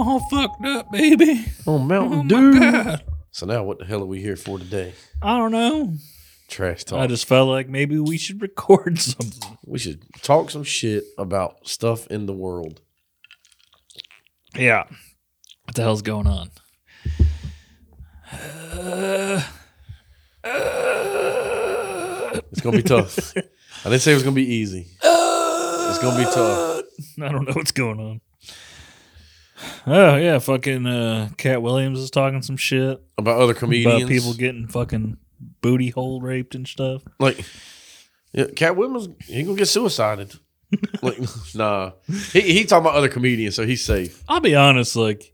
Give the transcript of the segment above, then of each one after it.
I'm all fucked up, baby. Oh, Mountain Oh Dew. my god. So now what the hell are we here for today? I don't know. Trash talk. I just felt like maybe we should record something. we should talk some shit about stuff in the world. Yeah. What the hell's going on? Uh, uh, It's gonna be tough. I didn't say it was gonna be easy. It's gonna be tough. I don't know what's going on. Oh yeah, fucking uh, Katt Williams is talking some shit About other comedians. about people getting fucking booty hole raped and stuff. like yeah, Katt Williams, he gonna get suicided. like nah. He he talking about other comedians, so he's safe. I'll be honest, like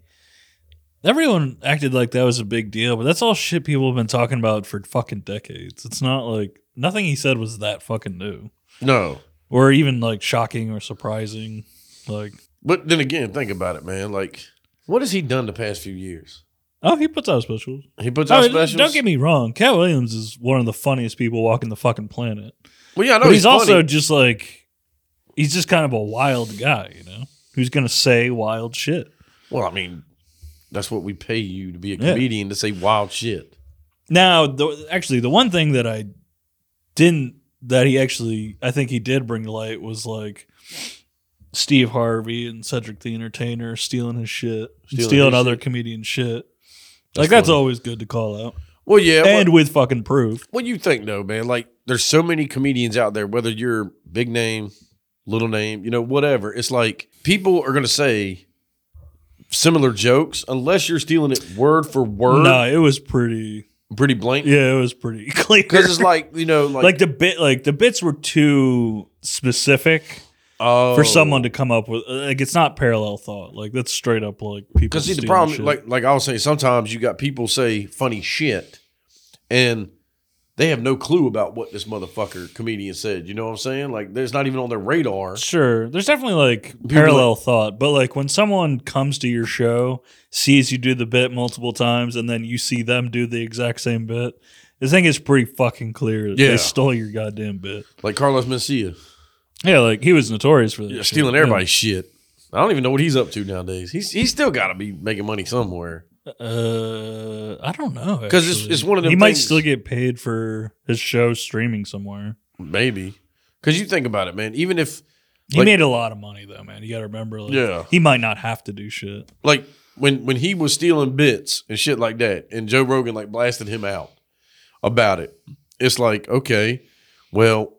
everyone acted like that was a big deal, but that's all shit people have been talking about for fucking decades. It's not like nothing he said was that fucking new. No. Or even like shocking or surprising. Like But then again, think about it, man. Like, what has he done the past few years? Oh, he puts out specials. He puts Oh, out specials. Don't get me wrong. Katt Williams is one of the funniest people walking the fucking planet. well, yeah, I know but he's, he's, also just like he's just kind of a wild guy, you know, who's gonna say wild shit. Well, I mean, that's what we pay you to be a Yeah. comedian to say wild shit. Now, the, actually, the one thing that I didn't that he actually I think he did bring to light was like Steve Harvey and Cedric the Entertainer stealing his shit, Stealing stealing, his other shit. comedian shit. Like that's funny. always good to call out, Well, yeah. and what, with fucking proof. what do you think though, man? Like, there's so many comedians out there. Whether you're big name, little name, you know, whatever. It's like people are gonna say similar jokes unless you're stealing it word for word, No, it was pretty. pretty blank. Yeah, it was pretty clear. Because it's like you know, like, like the bit, like the bits were too specific oh, for someone to come up with. Like it's not parallel thought. Like that's straight up like people. Because see, the problem, shit. like like I was saying, sometimes you got people say funny shit, and they have no clue about what this motherfucker comedian said. You know what I'm saying? Like, there's not even on their radar. Sure. There's definitely like parallel thought, but like when someone comes to your show, sees you do the bit multiple times, and then you see them do the exact same bit, I think it's pretty fucking clear that Yeah. they stole your goddamn bit. Like Carlos Mencia, Yeah, like he was notorious for that. yeah, shit. stealing everybody's shit. I don't even know what he's up to nowadays. He's he's still got to be making money somewhere. Uh, I don't know 'Cause it's- actually. it's one of them He might things- still get paid for his show streaming somewhere. Maybe because you think about it, man. Even if He Like- made a lot of money though, man. You got to remember, like, Yeah. he might not have to do shit. like when when he was stealing bits and shit like that, and Joe Rogan like blasted him out about it. It's like, okay, well,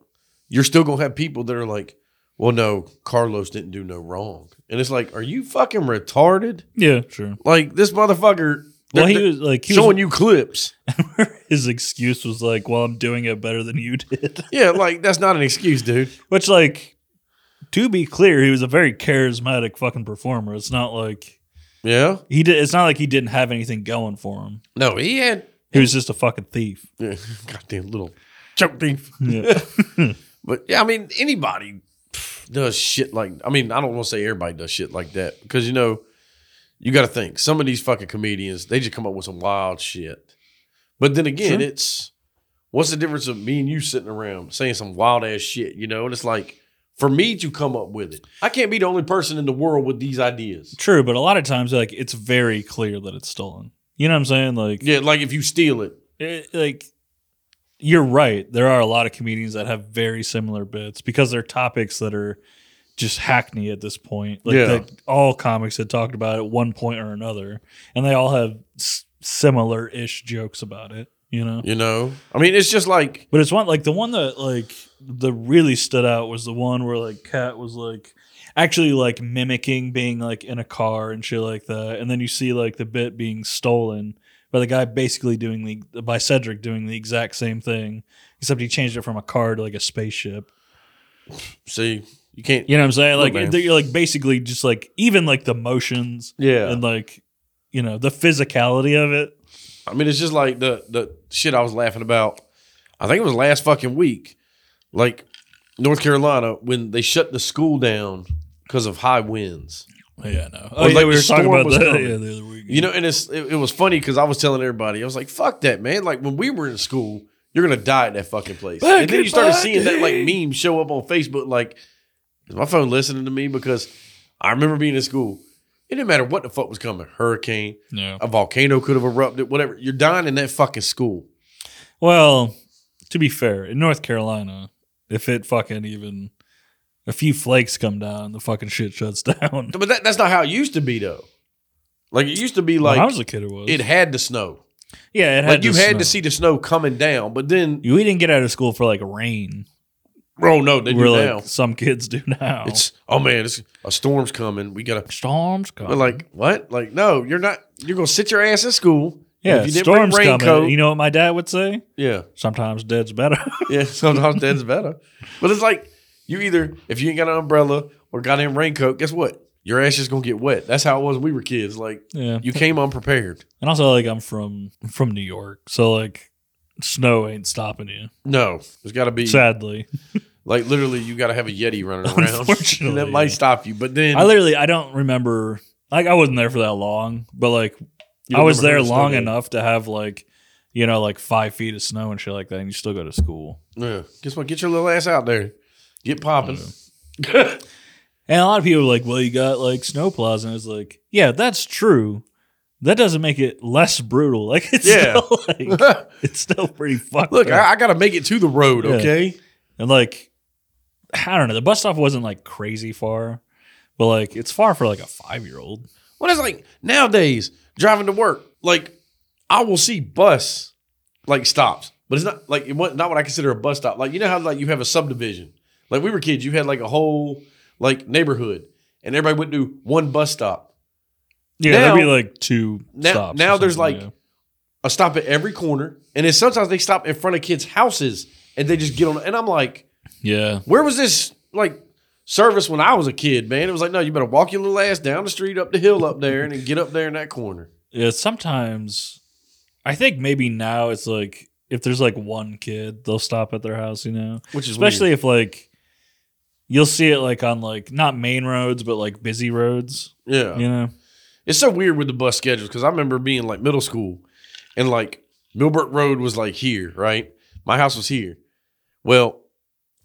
you're still gonna have people that are like, well, no, Carlos didn't do no wrong, and it's like, are you fucking retarded? Yeah, sure. Like this motherfucker. Well, he was like he showing was, you clips. his excuse was like, "Well, I'm doing it better than you did." Yeah, like that's not an excuse, dude. Which, like, to be clear, he was a very charismatic fucking performer. It's not like Yeah, he did. It's not like he didn't have anything going for him. no, he had. He was just a fucking thief. Yeah, goddamn little choke thief. Yeah. But yeah, I mean, anybody does shit like. I mean, I don't want to say everybody does shit like that because you know, you got to think some of these fucking comedians they just come up with some wild shit. But then again, Sure. it's what's the difference of me and you sitting around saying some wild ass shit, you know? And it's like for me to come up with it, I can't be the only person in the world with these ideas. True, but a lot of times, like, it's very clear that it's stolen. You know what I'm saying? Like, Yeah, like if you steal it, it, like you're right. There are a lot of comedians that have very similar bits because they're topics that are just hackney at this point. Like Yeah. all comics had talked about at one point or another, and they all have s- similar-ish jokes about it. You know, you know. I mean, it's just like but it's one like the one that like the really stood out was the one where like Katt was like actually like mimicking being like in a car and shit like that, and then you see like the bit being stolen by the guy basically doing the by Cedric doing the exact same thing, except he changed it from a car to like a spaceship. see, you can't. You know what I'm saying? Like man. they're like basically just like even like the motions Yeah, and like you know the physicality of it. I mean, it's just like the the shit I was laughing about. I think it was last fucking week, like North Carolina when they shut the school down because of high winds. Yeah, no. Oh, yeah, like we were talking about that coming. yeah, the other week. You know, and it's it, it was funny because I was telling everybody, I was like, "Fuck that, man!" Like when we were in school, you're gonna die at that fucking place. Back and then you started seeing that like day. meme show up on Facebook. Like, is my phone listening to me? Because I remember being in school, It didn't matter what the fuck was coming. Hurricane, Yeah. a volcano could have erupted, whatever. You're dying in that fucking school. Well, to be fair, in North Carolina, if it fucking even a few flakes come down, the fucking shit shuts down. But that, that's not how it used to be though. Like it used to be like when I was a kid, it was. it had to snow. yeah, it had Like you had snow. to see the snow coming down. But then, We didn't get out of school for like rain. oh no, they do Where like now. some kids do now. It's oh man, it's, a storm's coming. We gotta. storms coming. like what? Like no, you're not. You're gonna sit your ass in school. yeah, if you storms coming. You know what my dad would say? yeah, Sometimes dead's better. yeah. Sometimes that's better. But it's like you either if you ain't got an umbrella or goddamn raincoat, guess what? Your ass is gonna get wet. That's how it was when we were kids. Like yeah, you came unprepared. and also like I'm from from New York, so like snow ain't stopping you. No, there's got to be Sadly, like literally you got to have a yeti running around. Unfortunately, and that might stop you. But then I literally I don't remember. Like I wasn't there for that long, but like I was there long enough to have like you know like five feet of snow and shit like that, and you still go to school. Yeah. Guess what? Get your little ass out there. Get popping. And a lot of people are like, "Well, you got like snow plows," and it's like, "Yeah, that's true. That doesn't make it less brutal. Like it's Yeah. still like it's still pretty fucked. Look. I, I got to make it to the road, Yeah. okay? and like I don't know, the bus stop wasn't like crazy far, but like it's far for like a five year old. Well, it's like nowadays driving to work, like I will see bus like stops, but it's not like it was not what I consider a bus stop. Like you know how like you have a subdivision. Like we were kids, you had like a whole like neighborhood, and everybody went to one bus stop. Yeah, Now- there'd be like two now- stops. now there's, like- yeah. A stop at every corner, and then sometimes they stop in front of kids' houses, and they just get on. And I'm like, yeah. where was this like service when I was a kid, man? It was like, no, you better walk your little ass down the street, up the hill, up there, and then get up there in that corner. Yeah, sometimes I think maybe now it's like if there's like one kid, they'll stop at their house, you know. Which is Especially if like you'll see it like on like not main roads but like busy roads, yeah. you know. It's so weird with the bus schedules because I remember being like middle school and like Millbrook Road was like here, right? My house was here. Well,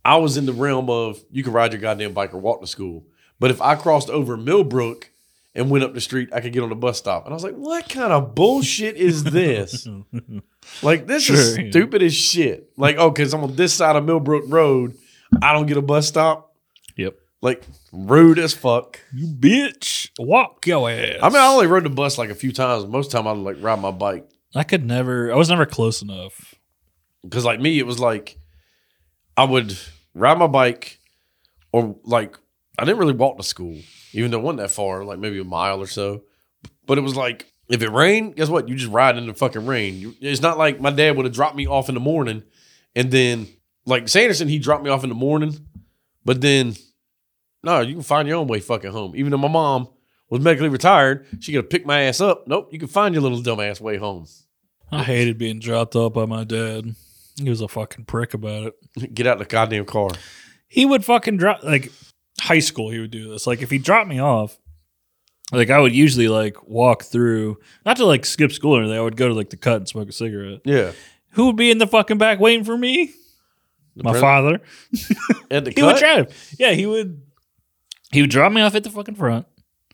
I was in the realm of you can ride your goddamn bike or walk to school. But if I crossed over Millbrook and went up the street, I could get on the bus stop. And I was like, what kind of bullshit is this? like, this is Sure, yeah. stupid as shit. Like, oh, because I'm on this side of Millbrook Road, I don't get a bus stop. Yep. Like, rude as fuck. You bitch. Walk your ass. I mean, I only rode the bus like a few times. Most of the time, I would like ride my bike I could never I was never close enough. because, like me, it was like I would ride my bike, or like I didn't really walk to school, even though it wasn't that far, like maybe a mile or so. But it was like if it rained, guess what? You just ride in the fucking rain. It's not like my dad would have dropped me off in the morning, and then like Sanderson, he dropped me off in the morning, but then no, you can find your own way fucking home. Even though my mom was medically retired, she could have picked my ass up. Nope, you can find your little dumbass way home. I hated being dropped off by my dad. He was a fucking prick about it. Get out of the goddamn car. He would fucking drop like high school he would do this. Like if he dropped me off, like I would usually like walk through not to like skip school or anything. I would go to like the cut and smoke a cigarette. Yeah. Who would be in the fucking back waiting for me? The My father. At the He would drive. Yeah, he would he would drop me off at the fucking front.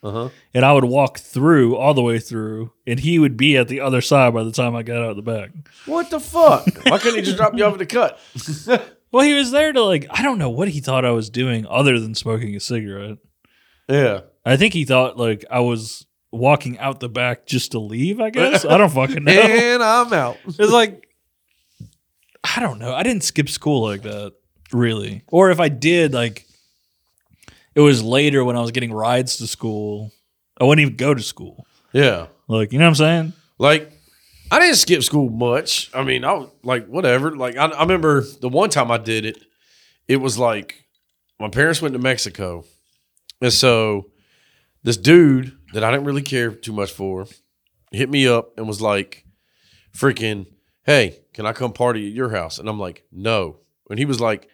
Uh-huh. And I would walk through all the way through, and he would be at the other side by the time I got out of the back. What the fuck? Why couldn't he just drop you off at the cut? Well, he was there to like I don't know what he thought I was doing other than smoking a cigarette. yeah. I think he thought like I was walking out the back just to leave, I guess. I don't fucking know. And I'm out. It's like I don't know. I didn't skip school like that, really. Or if I did, like it was later when I was getting rides to school. I wouldn't even go to school. Yeah. Like, you know what I'm saying? Like, I didn't skip school much. I mean, I was like, whatever. Like, I, I remember the one time I did it, it was like my parents went to Mexico. And so this dude that I didn't really care too much for hit me up and was like, freaking, hey, can I come party at your house? And I'm like, no. And he was like,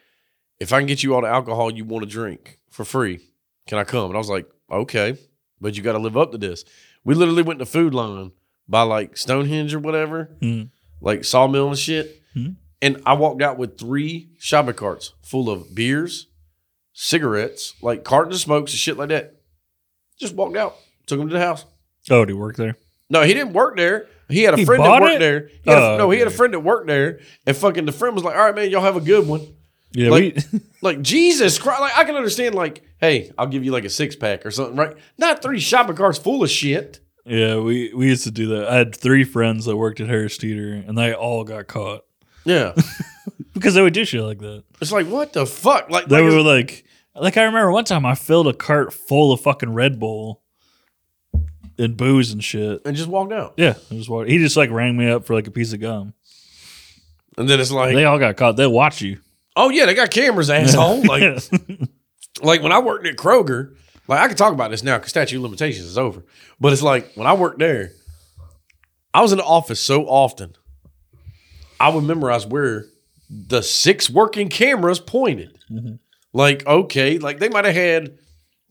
if I can get you all the alcohol you want to drink for free, can I come? And I was like, okay, but you got to live up to this. We literally went to Food Lion by like Stonehenge or whatever, Mm. like Sawmill and shit. Hmm. And I walked out with three shopping carts full of beers, cigarettes, like cartons of smokes and shit like that. Just walked out. Took him to the house. Oh, did he work there? No, he didn't work there. He had a He friend that bought worked it? there. He had a- Oh, no, he had a okay. friend that worked there, and fucking the friend was like, "All right, man, y'all have a good one." Yeah, Like- we Like Jesus Christ! Like I can understand. Like, hey, I'll give you like a six pack or something, right? Not three shopping carts full of shit. yeah we we used to do that. I had three friends that worked at Harris Teeter, and they all got caught Yeah, because they would do shit like that. it's like what the fuck? Like, They like, were like, like I remember one time I filled a cart full of fucking Red Bull and booze and shit. and just walked out. Yeah, was what he just like rang me up for like a piece of gum. And then it's like, They all got caught. They watch you. oh yeah, they got cameras, asshole. Like, like when I worked at Kroger, like I can talk about this now because statute of limitations is over. But it's like when I worked there, I was in the office so often, I would memorize where the six working cameras pointed. Mm-hmm. Like, okay, like they might have had,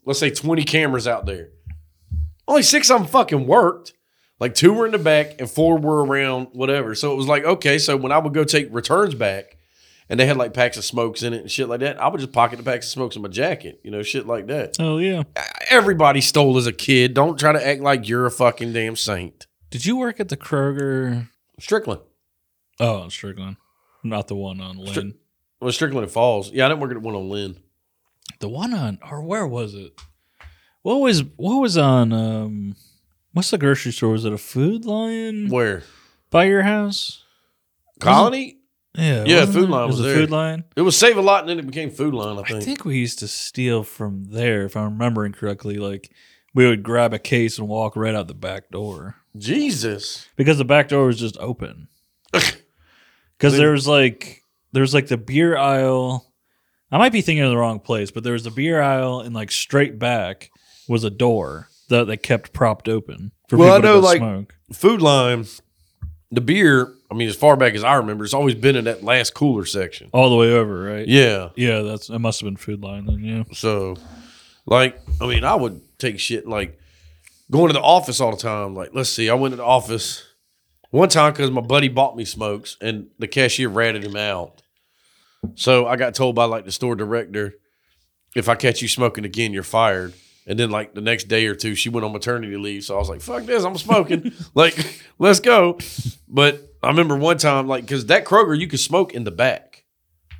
let's say, 20 cameras out there. Only six of them fucking worked. Like two were in the back and four were around whatever. So it was like, okay, so when I would go take returns back and they had like packs of smokes in it and shit like that, I would just pocket the packs of smokes in my jacket, you know, shit like that. oh yeah. Everybody stole as a kid. Don't try to act like you're a fucking damn saint. Did you work at the Kroger? Strickland. Oh, Strickland, not the one on Lynn. Stri- Well, Strickland and Falls. Yeah, I didn't work at one on Lynn. the one on or where was it? What was what was on? um What's the grocery store? Was it a Food Lion Where? by your house? Colony? Yeah, Yeah, wasn't Food it? It was, was a there. Food Lion. It was Save a Lot and then it became Food Lion, I I think. think we used to steal from there, if I'm remembering correctly. Like we would grab a case and walk right out the back door Jesus. because the back door was just open. Because there was like there was like the beer aisle. I might be thinking of the wrong place, but there was the beer aisle and like straight back was a door that they kept propped open for Well, I people know, to go like- smoke. Food Lion, the beer, I mean, as far back as I remember, it's always been in that last cooler section. All the way over, right? Yeah. Yeah, that's it must have been Food Lion then, yeah. So, like, I mean, I would take shit like going to the office all the time. Like, let's see, I went to the office one time because my buddy bought me smokes and the cashier ratted him out. So I got told by like the store director, if I catch you smoking again, you're fired. And then like the next day or two, she went on maternity leave. So I was like, fuck this, I'm smoking. like, let's go. But I remember one time, like, because that Kroger, you could smoke in the back,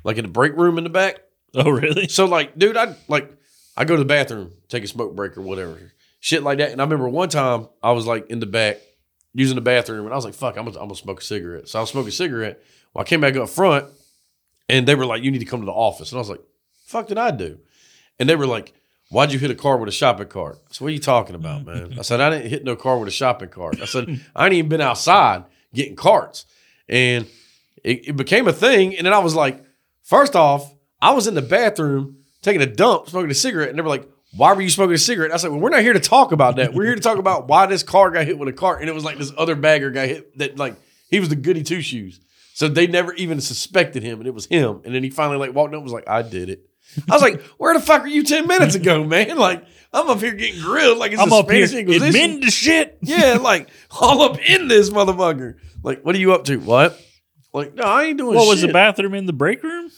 like in the break room in the back. Oh really? So like, dude, I like I go to the bathroom, take a smoke break or whatever, shit like that. And I remember one time I was like in the back using the bathroom, and I was like, "Fuck, I'm gonna, I'm gonna smoke a cigarette." So I was smoking a cigarette. Well, I came back up front, and they were like, "You need to come to the office." And I was like, "Fuck, did I do?" And they were like, "Why'd you hit a car with a shopping cart?" So what are you talking about, man? I said, "I didn't hit no car with a shopping cart." I said, "I ain't even been outside getting carts," and it, it became a thing. And then I was like, first off, I was in the bathroom taking a dump, smoking a cigarette, and they were like, why were you smoking a cigarette? I said, well, we're not here to talk about that. We're here to talk about why this car got hit with a cart. And it was like this other bagger got hit that like he was the goody two shoes. So they never even suspected him, and it was him. And then he finally like walked up and was like, I did it. I was like, where the fuck were you 10 minutes ago, man? Like, I'm up here getting grilled like it's I'm a up here Spanish Inquisition. admitting to shit. Yeah, like all up in this motherfucker. Like, what are you up to? What? Like, no, I ain't doing What was the bathroom in the break room?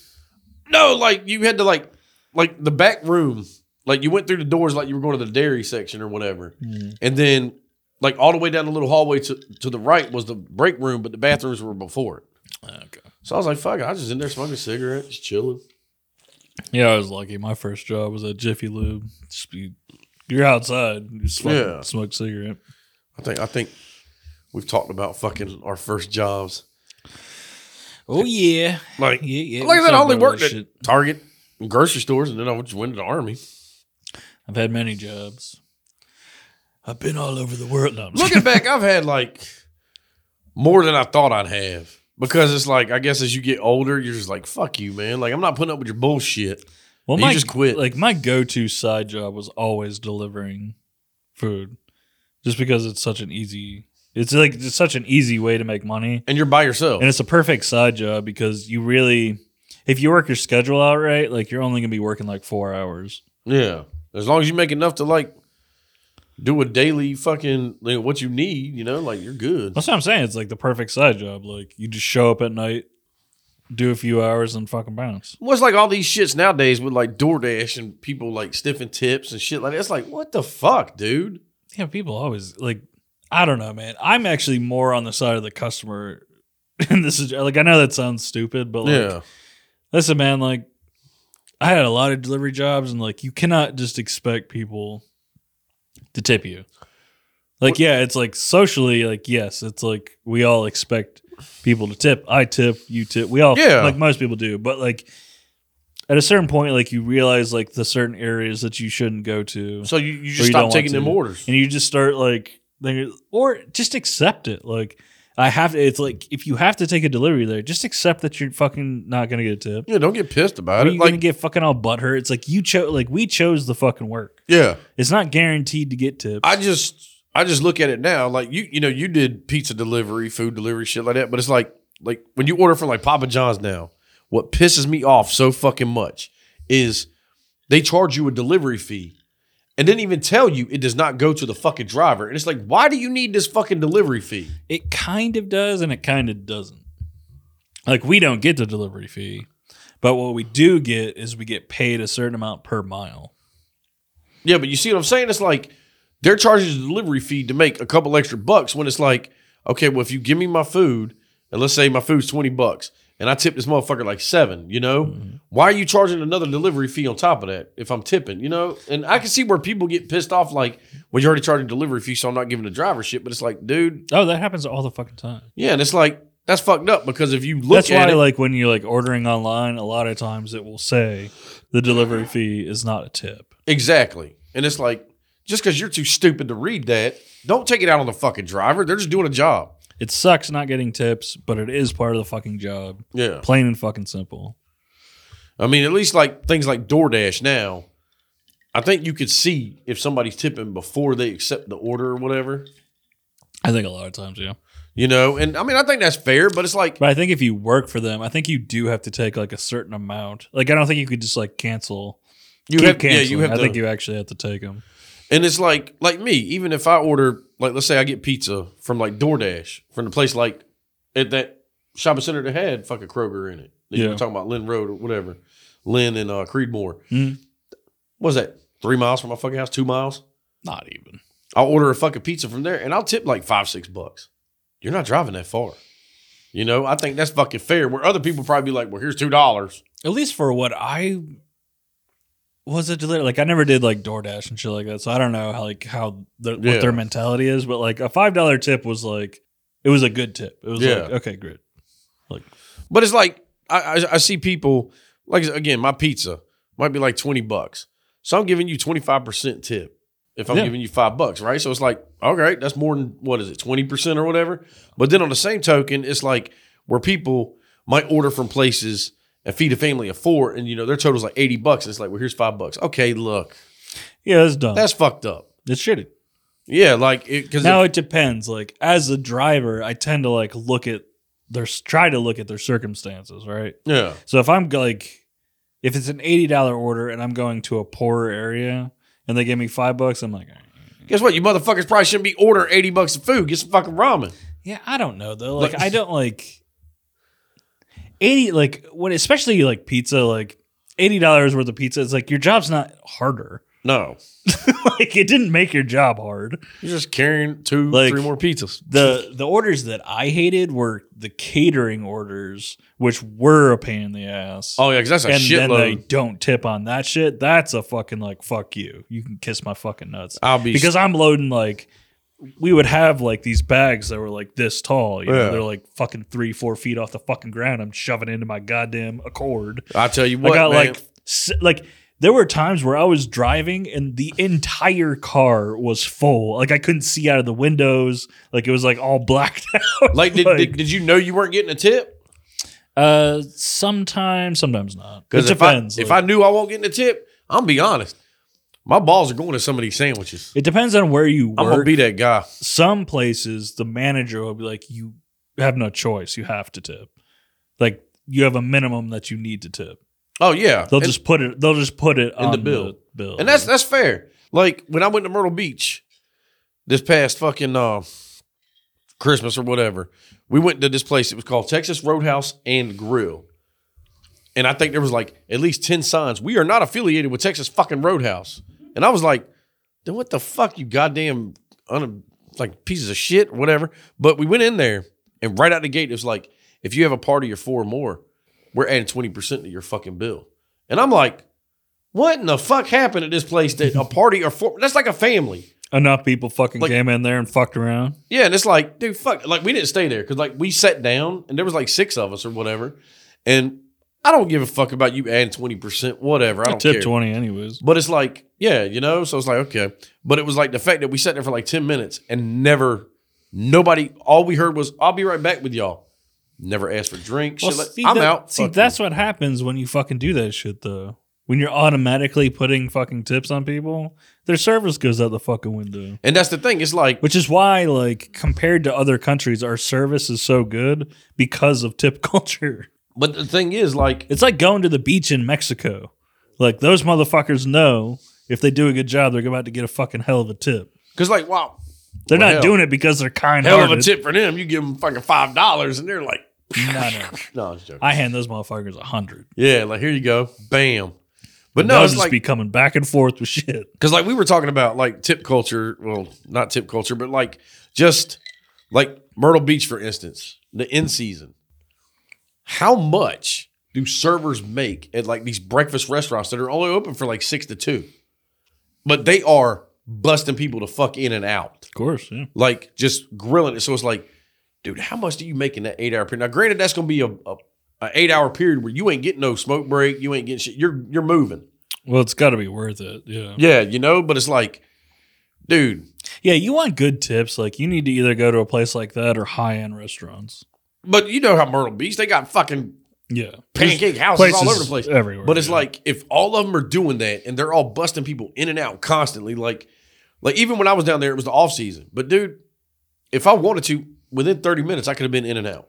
No, like you had to like like the back room. Like you went through the doors like you were going to the dairy section or whatever. Mm. And then like all the way down the little hallway to, to the right was the break room, but the bathrooms were before it. Okay. So I was like, fuck it. I was just in there smoking a cigarette, just chilling. Yeah, I was lucky. My first job was at Jiffy Lube. Just be, you're outside, you fucking Yeah. smoke cigarette. I think I think we've talked about fucking our first jobs. Oh yeah, Like yeah, yeah. like I said, I only worked at shit. Target and grocery stores and then I just went to the army. I've had many jobs. I've been all over the world. No, I'm just Looking back, I've had like more than I thought I'd have. Because it's like, I guess as you get older, you're just like, fuck you, man. Like, I'm not putting up with your bullshit. Well, You my, just quit. Like my go-to side job was always delivering food, just because it's such an easy. It's like it's such an easy way to make money, And you're by yourself. and it's a perfect side job because you really, if you work your schedule out right, like you're only gonna be working like four hours. yeah. As long as you make enough to like do a daily fucking, like, what you need, you know, like, you're good. That's what I'm saying. It's like the perfect side job. Like you just show up at night, do a few hours, and fucking bounce. What's like all these shits nowadays with like DoorDash and people like stiffing tips and shit like that? It's like, what the fuck, dude? Yeah, people always like. I don't know, man. I'm actually more on the side of the customer, and this is like I know that sounds stupid, but like, yeah. listen, man. Like, I had a lot of delivery jobs, and like, you cannot just expect people to tip you. Like, yeah, it's like socially, like, yes, it's like we all expect people to tip. I tip, you tip. We all, Yeah. like most people do, but like. At a certain point, like you realize, like the certain areas that you shouldn't go to, So you, you just you stop taking them to. orders. and you just start like thinking, or just accept it. Like I have to. It's like if you have to take a delivery there, just accept that you're fucking not gonna get a tip. Yeah, don't get pissed about Are it. you're gonna Like, get fucking all butthurt? It's like you chose. Like we chose the fucking work. yeah. It's not guaranteed to get tips. I just I just look at it now, like you you know, you did pizza delivery, food delivery, shit like that. But it's like like when you order from like Papa John's now, what pisses me off so fucking much is they charge you a delivery fee and then even tell you it does not go to the fucking driver. And it's like, why do you need this fucking delivery fee? it kind of does, and it kind of doesn't. Like we don't get the delivery fee, but what we do get is we get paid a certain amount per mile. Yeah, but you see what I'm saying? It's like they're charging the delivery fee to make a couple extra bucks when it's like, okay, well, if you give me my food, and let's say my food's 20 bucks, and I tipped this motherfucker like seven, you know, mm-hmm. why are you charging another delivery fee on top of that if I'm tipping, you know? And I can see where people get pissed off, like, well, you're already charging delivery fee, so I'm not giving the driver shit. But it's like, dude, Oh, that happens all the fucking time. yeah, and it's like, that's fucked up because if you look That's at why, it, like, when you're like ordering online, a lot of times it will say the delivery fee is not a tip. exactly. And it's like, just because you're too stupid to read that, don't take it out on the fucking driver. They're just doing a job. It sucks not getting tips, but it is part of the fucking job. Yeah. Plain and fucking simple. I mean, at least like things like DoorDash now, I think you could see if somebody's tipping before they accept the order or whatever. I think a lot of times, yeah. You know, and I mean, I think that's fair, but it's like, But I think if you work for them, I think you do have to take like a certain amount. Like, I don't think you could just like cancel. you keep have, yeah, you have I to, think you actually have to take them. And it's like, like me, even if I order, like, let's say I get pizza from like DoorDash from the place like at that shopping center that had fucking Kroger in it. You Yeah. were talking about Lynn Road or whatever, Lynn and uh, Creedmoor. Mhm. What was that? Three miles from my fucking house, two miles. Not even. I'll order a fucking pizza from there and I'll tip like five, six bucks. You're not driving that far. You know, I think that's fucking fair. Where other people probably be like, well, here's two dollars. At least for what I was it delivery. Like, I never did like DoorDash and shit like that. So I don't know how, like, how the, Yeah. what their mentality is. But like, a $5 tip was like, it was a good tip. It was Yeah. like, okay, great. But it's like I, I, I see people like again, my pizza might be like 20 bucks. So I'm giving you 25% tip if I'm Yeah. giving you five bucks, right? So it's like, okay, that's more than what is it, 20% or whatever. But then on the same token, it's like where people might order from places and feed a family of four, and you know, their total's like 80 bucks. It's like, well, here's five bucks. Okay, look, Yeah, that's dumb. that's fucked up. it's shitty. Yeah, like because Now it depends. Like as a driver, I tend to like look at their try to look at their circumstances, right? yeah, So if I'm like, if it's an eighty dollar order and I'm going to a poorer area and they give me five bucks, I'm like, mm. guess what? You motherfuckers probably shouldn't be ordering 80 bucks of food. Get some fucking ramen. yeah, I don't know though. Like I don't like eighty. Like when especially like pizza, like eighty dollars worth of pizza. It's like your job's not harder. No, like it didn't make your job hard. you're just carrying two, Like- three more pizzas. the the orders that I hated were the catering orders, which were a pain in the ass. Oh yeah, because that's a and then they shitload. don't tip on that shit. That's a fucking like fuck you. You can kiss my fucking nuts I'll be because I'm loading like we would have like these bags that were like this tall. You know, Yeah. they're like fucking three, four feet off the fucking ground. I'm shoving into my goddamn Accord. I tell you what, I got man, like s- like there were times where I was driving and the entire car was full. Like I couldn't see out of the windows. Like it was like all blacked out. like, did, did, did you know you weren't getting a tip? uh, sometimes, sometimes not. It Because if I if I knew I won't get a tip, I'm gonna be honest. My balls are going to some of these sandwiches. it depends on where you work. I'm gonna be that guy. Some places the manager will be like, "You have no choice. You have to tip. Like you have a minimum that you need to tip. Oh yeah, They'll just put it. They'll just put it In on the bill. bill, and that's that's fair. Like when I went to Myrtle Beach this past fucking uh, Christmas or whatever, we went to this place. It was called Texas Roadhouse and Grill. And I think there was like at least 10 signs. We are not affiliated with Texas fucking Roadhouse. And I was like, then what the fuck, you goddamn un, like pieces of shit, whatever. But we went in there, and right out the gate, it was like, if you have a party of four or more, we're adding twenty percent to your fucking bill. And I'm like, what in the fuck happened at this place that a party or four? That's like a family. Enough people fucking Like- came in there and fucked around. Yeah, and it's like, dude, fuck. Like we didn't stay there because like we sat down and there was like six of us or whatever, and I don't give a fuck about you adding twenty percent, whatever. I I don't tip care. twenty anyways. But it's like, yeah, you know. So it's like, okay. But it was like the fact that we sat there for like ten minutes and never, nobody. All we heard was, "I'll be right back with y'all." Never asked for drinks. Well, like- see, I'm that- out. See, that's what happens when you fucking do that shit, though. When you're automatically putting fucking tips on people, their service goes out the fucking window. and that's the thing. It's like, Which is why, like, compared to other countries, our service is so good because of tip culture. But the thing is, like, It's like going to the beach in Mexico. Like, those motherfuckers know if they do a good job, they're about to get a fucking hell of a tip. because like, wow, They're Well, not hell. doing it because they're kind hell of a tip for them. You give them fucking five dollars, and they're like, No, no. no, I was joking. I hand those motherfuckers a hundred. yeah, like here you go, bam. But no, They'll it's just like be coming back and forth with shit. because like we were talking about like tip culture well not tip culture but like just like myrtle beach for instance the in season how much do servers make at like these breakfast restaurants that are only open for like six to two but they are busting people to fuck in and out Of course, yeah. like just grilling it so it's like dude how much do you make in that eight hour period now granted that's gonna be a, a, a eight hour period where you ain't getting no smoke break you ain't getting shit you're you're moving Well, it's got to be worth it. Yeah. yeah you know but it's like dude Yeah, you want good tips. Like, you need to either go to a place like that or high end restaurants. But you know how Myrtle Beach, they got fucking Yeah. pancake houses all over the place. everywhere, But it's yeah. like if all of them are doing that and they're all busting people in and out constantly, like like even when I was down there, it was the off season. But dude, if I wanted to, within 30 minutes, I could have been in and out.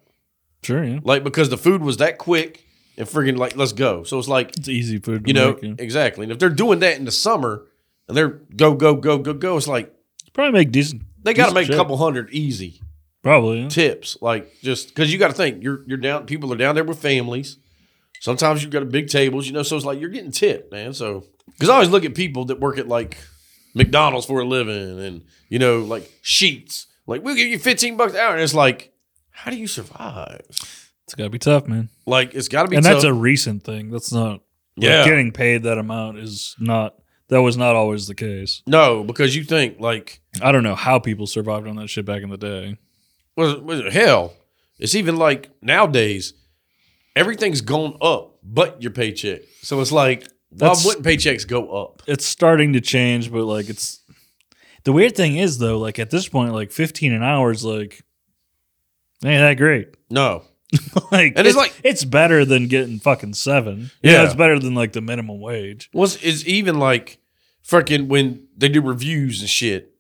Sure, yeah. Like because the food was that quick and friggin' like, let's go. So it's like, It's easy food to you know, make. yeah. exactly. And if they're doing that in the summer and they're go, go, go, go, go, it's like Probably make decent. they got to make a couple hundred easy. Probably. Yeah. tips like just because you got to think you're you're down people are down there with families sometimes you've got a big tables you know so it's like you're getting tipped man so because i always look at people that work at like mcdonald's for a living and you know like sheets like we'll give you 15 bucks an hour and it's like how do you survive It's got to be tough, man. like it's got to be and tough. that's a recent thing. That's not. like, Yeah. getting paid that amount is not. That was not always the case. no because you think like I don't know how people survived on that shit back in the day. Was, was hell it's even like nowadays everything's gone up but your paycheck so it's like why That's- wouldn't paychecks go up It's starting to change, but like it's. The weird thing is though, like at this point, like fifteen an hour is like, ain't that great. no like And it's like- it's better than getting fucking seven. Yeah, Yeah. it's better than like the minimum wage. was is even like freaking when they do reviews and shit,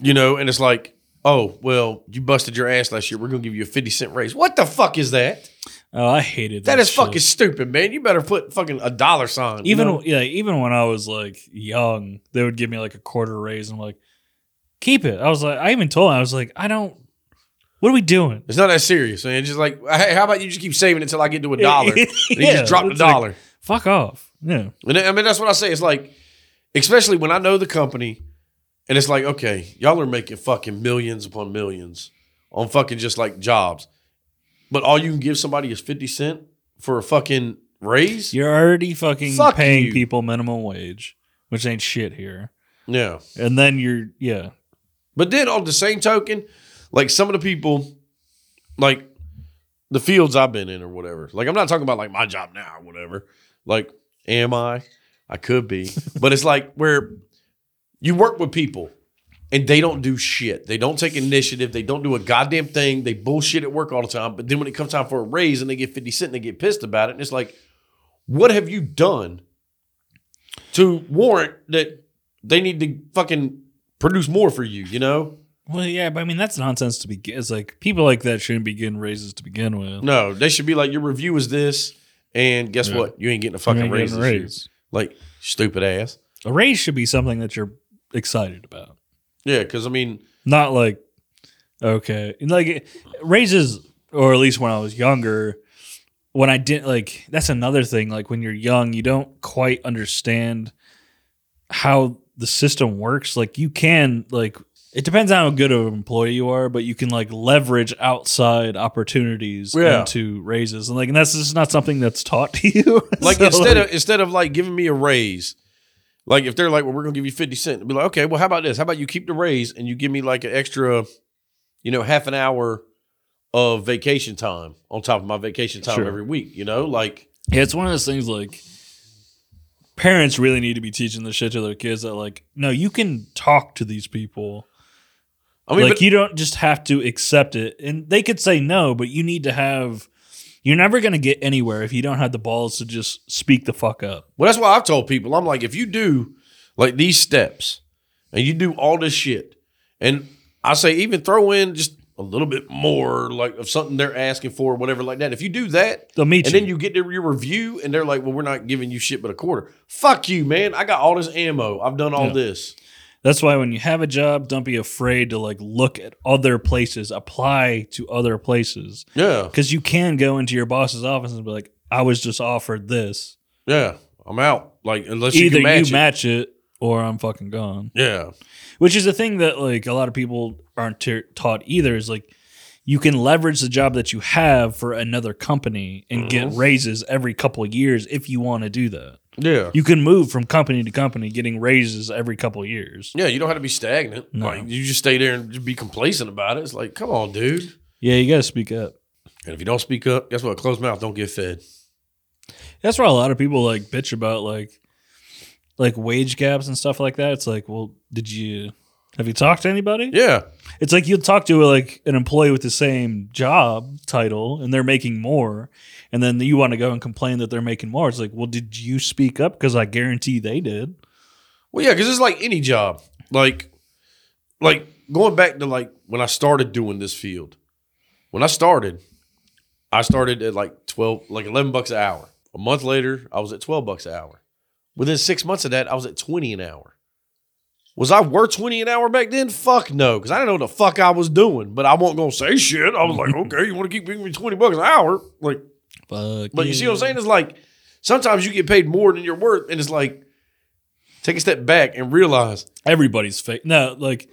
you know, and it's like, oh well, you busted your ass last year. We're gonna give you a fifty cent raise. What the fuck is that? Oh, I hated That that. is shit. fucking stupid, man. You better put fucking a dollar sign. you even know? yeah, even when I was like young, they would give me like a quarter raise. And I'm like, keep it. I was like, I even told him, I was like, I don't. What are we doing? it's not that serious, man. Just like, hey, how about you just keep saving until I get to a dollar? and you just drop the it's like- dollar. Fuck off. Yeah. And I mean, that's what I say. It's like, especially when I know the company, and it's like, okay, y'all are making fucking millions upon millions on fucking just like jobs, but all you can give somebody is fifty cent for a fucking raise. You're already fucking Fuck paying you. people minimum wage, which ain't shit here. Yeah, And then you're yeah. but then on the same token, like some of the people, like the fields I've been in or whatever. Like I'm not talking about like my job now or whatever. Like, am I? I could be, but it's like where you work with people and they don't do shit. They don't take initiative. They don't do a goddamn thing. They bullshit at work all the time. But then when it comes time for a raise and they get 50 cent and they get pissed about it, and it's like, what have you done to warrant that they need to fucking produce more for you, you know? Well, yeah, but I mean that's nonsense to begin. It's like people like that shouldn't be getting raises to begin with. No, they should be like, your review is this, and guess Yeah. what? You ain't getting a fucking raise. getting a raise. Like, stupid ass. A raise should be something that you're excited about. Yeah, because I mean, Not like okay, like raises, or at least when I was younger, when I didn't like. That's another thing. Like when you're young, you don't quite understand how the system works. Like you can like It depends on how good of an employee you are, but you can like leverage outside opportunities Yeah. into raises, and like, and that's just not something that's taught to you. Like So, instead like, of instead of like giving me a raise, like if they're like, well, we're gonna give you fifty cent, be like, okay, well, how about this? How about you keep the raise and you give me like an extra, you know, half an hour of vacation time on top of my vacation time Sure. every week. You know, like yeah, it's one of those things like parents really need to be teaching the shit to their kids that like, no, you can talk to these people. I mean, like but, you don't just have to accept it, and they could say no, but you need to have. You're never going to get anywhere if you don't have the balls to just speak the fuck up. well, that's why I've told people. I'm like, if you do like these steps and you do all this shit, and I say even throw in just a little bit more like of something they're asking for, whatever like that. If you do that, They'll meet and you. then you get to your review and they're like, well, we're not giving you shit but a quarter. Fuck you, man. I got all this ammo. I've done all Yeah. this. That's why when you have a job, don't be afraid to like look at other places, apply to other places, Yeah. because you can go into your boss's office and be like, "I was just offered this." Yeah. I'm out. Like, unless you Either can match you it. match it or I'm fucking gone. Yeah. Which is a thing that like a lot of people aren't ta- taught either. Is like you can leverage the job that you have for another company and get Mhm. raises every couple of years if you want to do that. Yeah. You can move from company to company, getting raises every couple of years. Yeah. You don't have to be stagnant. No. Like, you just stay there and be complacent about it. It's like, come on, dude. Yeah, you got to speak up. And if you don't speak up, guess what? Closed mouth don't get fed. That's why a lot of people like bitch about like like wage gaps and stuff like that. It's like, well, did you have you talked to anybody? Yeah. It's like you'll talk to like an employee with the same job title and they're making more, and then you want to go and complain that they're making more. It's like, well, did you speak up? Because I guarantee they did. Well, yeah, because it's like any job. Like, like going back to like when I started doing this field. When I started, I started at like twelve, like eleven bucks an hour. A month later, I was at twelve bucks an hour. Within six months of that, I was at twenty an hour. Was I worth twenty an hour back then? Fuck no, because I didn't know what the fuck I was doing. But I wasn't gonna say shit. I was like, okay, you want to keep giving me twenty bucks an hour? Like, Fuck but you see what I'm saying? It's like sometimes you get paid more than you're worth, and it's like take a step back and realize Everybody's fake. No, like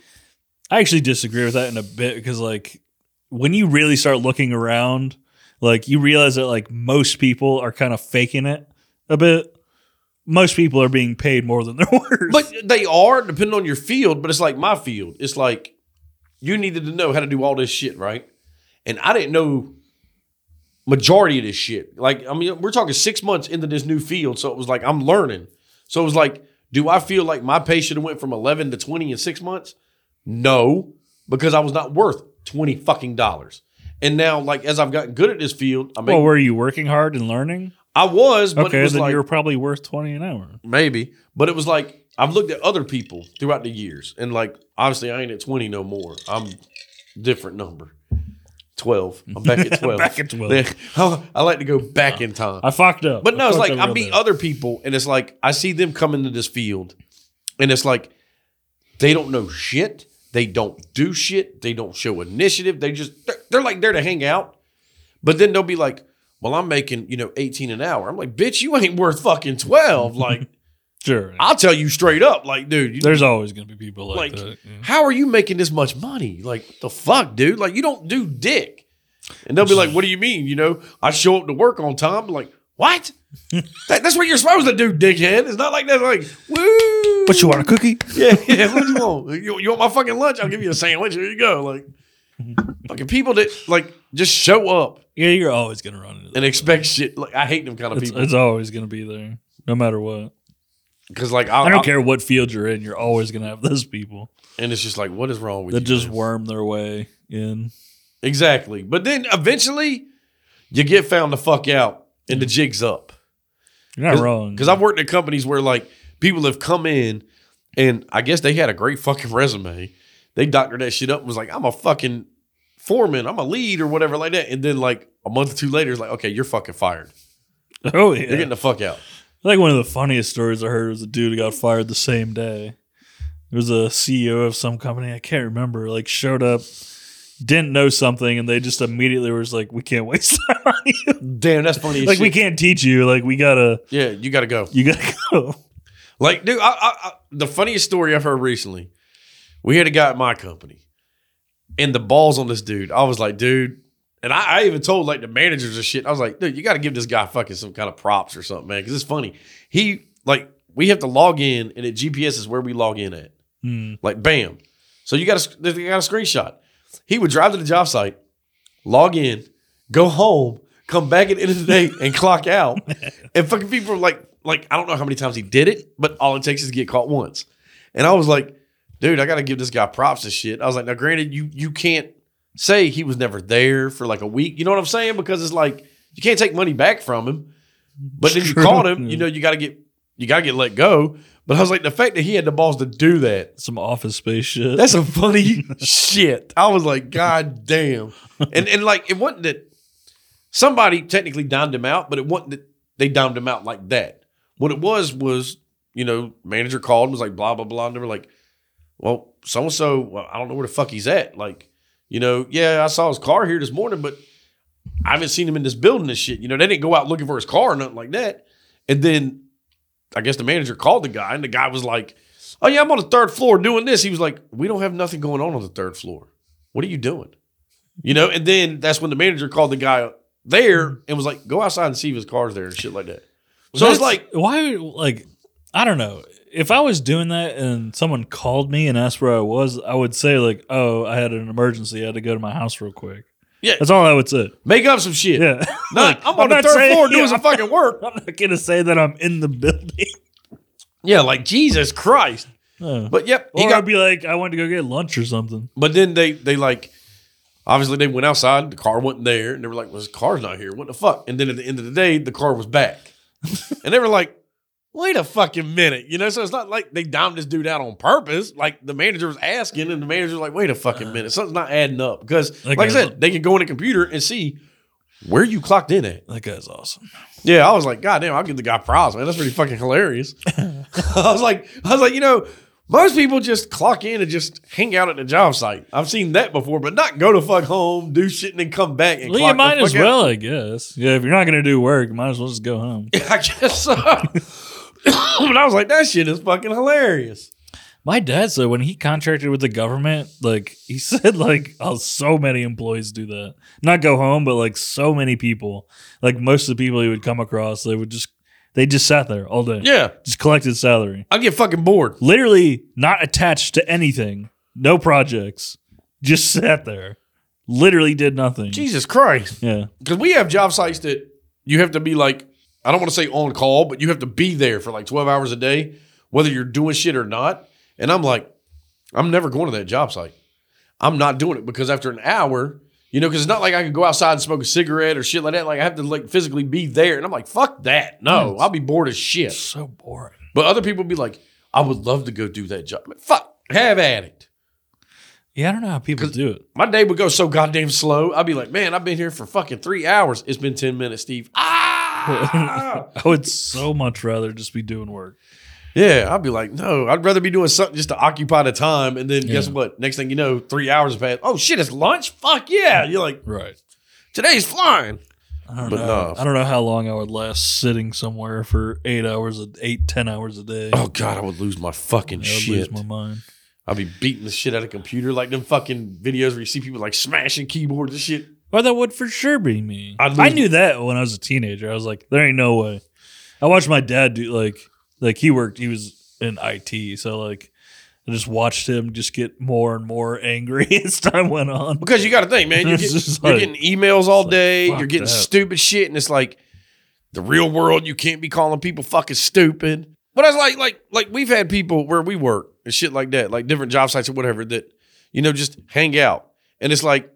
I actually disagree with that in a bit because like when you really start looking around, like you realize that like most people are kind of faking it a bit. Most people are being paid more than they're worth. But they are, depending on your field. But it's like my field. It's like you needed to know how to do all this shit, right? And I didn't know majority of this shit. Like, I mean, we're talking six months into this new field, so it was like I'm learning. So it was like, do I feel like my pay should have went from eleven to twenty in six months? No, because I was not worth twenty fucking dollars. And now, like as I've gotten good at this field, I mean, well, were you working hard and learning? I was, but it was then like you were probably worth twenty an hour. Maybe, but it was like I've looked at other people throughout the years, and like obviously I ain't at twenty no more. I'm different number, twelve. I'm back at twelve. Back at 12. Yeah, oh, I, I like to go back in time. I fucked up. But no, I it's like I meet bad. other people, and it's like I see them come into this field, and it's like they don't know shit. They don't do shit. They don't show initiative. They just they're, they're like there to hang out. But then they'll be like, "Well, I'm making you know 18 an hour." I'm like, "Bitch, you ain't worth fucking 12." Like Sure. I'll tell you straight up, like, dude, you, There's always going to be people like, like, that. yeah. how are you making this much money? Like, the fuck, dude? Like, you don't do dick. And they'll be like, what do you mean? You know, I show up to work on time. I'm like, what? that, that's what you're supposed to do, dickhead. It's not like that. Like, woo. What you want a cookie? Yeah, yeah. What do you want? You, you want my fucking lunch? I'll give you a sandwich. Here you go. Like, fucking people that like just show up Yeah, you're always going to run into that. and expect shit. Like, I hate them kind of It's, people it's always going to be there, no matter what. because, like, I'll, I don't I'll- care what field you're in. You're always going to have those people And it's just like, what is wrong with that you? just man? worm their way in. Exactly. But then eventually you get found the fuck out and the jig's up. You're not wrong. Because I've worked at companies where like people have come in and I guess they had a great fucking resume. They doctored that shit up and was like, I'm a fucking foreman, I'm a lead or whatever like that. And then like a month or two later, it's like, okay, you're fucking fired. oh yeah. You're getting the fuck out. I think one of the funniest stories I heard was a dude who got fired the same day. There was a CEO of some company I can't remember. Like showed up, didn't know something, and they just immediately was like, "We can't waste time on you. Damn, that's funny. like we can't teach you. Like we gotta, Yeah, you gotta go. you gotta go." Like, dude, I, I, I, the funniest story I've heard recently We had a guy at my company, and the balls on this dude. I was like, dude. And I, I even told like the managers and shit. I was like, dude, you got to give this guy fucking some kind of props or something, man. Because it's funny. He like we have to log in, and at GPS is where we log in at. Hmm. Like bam. So you got a they got a screenshot. He would drive to the job site, log in, go home, come back at the end of the day, and clock out. And fucking people like, like I don't know how many times he did it, but all it takes is to get caught once. And I was like, dude, I got to give this guy props and shit. I was like, now granted, you you can't say he was never there for like a week. You know what I'm saying? Because it's like you can't take money back from him. But then you caught him, you mm. know, you got to get you got to get let go. But I was like, the fact that he had the balls to do that Some office space shit. that's some funny shit. I was like, God damn. And and like it wasn't that somebody technically downed him out, but it wasn't that they downed him out like that. What it was was, you know, manager called and was like, blah, blah, blah. And they were like, Well, so and so, I don't know where the fuck he's at. Like, you know, yeah, I saw his car here this morning, but I haven't seen him in this building and shit. You know, they didn't go out looking for his car or nothing like that. And then I guess the manager called the guy, and the guy was like, Oh, yeah, I'm on the third floor doing this. He was like, We don't have nothing going on on the third floor. What are you doing? You know, and then that's when the manager called the guy there and was like, Go outside and see if his car's there and shit like that. So it's like, why? Like, I don't know. If I was doing that and someone called me and asked where I was, I would say like, "Oh, I had an emergency. I had to go to my house real quick." Yeah. that's all I would say. make up some shit. Yeah, No, Like, I'm on the third floor doing yeah, some fucking work. I'm not gonna say that I'm in the building. Yeah, like Jesus Christ. Uh, But yep, he or got I'd be like, I went to go get lunch or something. But then they they like obviously they went outside, the car wasn't there, and they were like, Well, his car's not here. What the fuck? And then at the end of the day, the car was back. and they were like, Wait a fucking minute. You know, so it's not like they downed this dude out on purpose. Like the manager was asking, and the manager was like, Wait a fucking minute. Something's not adding up. Because like I said, they can go in the computer and see where you clocked in at. That guy's awesome. Yeah, I was like, God damn, I'll give the guy props, man. That's pretty fucking hilarious. I was like, I was like, you know, most people just clock in and just hang out at the job site. I've seen that before, but not go to fuck home, do shit, and then come back and Well, clock you might as out. well, I guess. Yeah, if you're not gonna do work, you might as well just go home. I guess so. but I was like, that shit is fucking hilarious. My dad said when he contracted with the government, like he said, like oh, so many employees do that. Not go home, but like so many people, like most of the people he would come across, they would just they just sat there all day, Yeah, just collected salary, I get fucking bored. literally not attached to anything, no projects, just sat there, literally did nothing. Jesus Christ. Yeah, Because we have job sites that you have to be like, I don't want to say on call, but you have to be there for like 12 hours a day, whether you're doing shit or not. And I'm like, I'm never going to that job site. I'm not doing it because after an hour, you know, because it's not like I can go outside and smoke a cigarette or shit like that. Like I have to like physically be there. And I'm like, fuck that. No, Yes. I'll be bored as shit. so boring. But other people be like, I would love to go do that job. I fuck, have at it. Yeah, I don't know how people do it. My day would go so goddamn slow. I'd be like, man, I've been here for fucking three hours. It's been 10 minutes, Steve. Ah! Ah. I would so much rather just be doing work. Yeah, I'd be like, no, I'd rather be doing something just to occupy the time. And then guess what? Next thing you know, three hours pass. Oh shit, it's lunch? Fuck yeah. You're like, Right. today's flying. I don't But know. no. I don't know how long I would last sitting somewhere for eight hours, eight ten hours a day. Oh god, I would lose my fucking I would shit. lose my mind. I'd be beating the shit out of computer like them fucking videos where you see people like smashing keyboards and shit. Or that would for sure be me. I'd I knew that when I was a teenager. I was like, there ain't no way. I watched my dad do like, like he worked. He was in IT, so like, I just watched him just get more and more angry as time went on. Because you got to think, man, you're, It's getting, just you're like- getting emails all day. fuck You're getting that. stupid shit, and it's like the real world. You can't be calling people fucking stupid. But I was like, like, like we've had people where we work and shit like that, like different job sites or whatever that you know just hang out, and it's like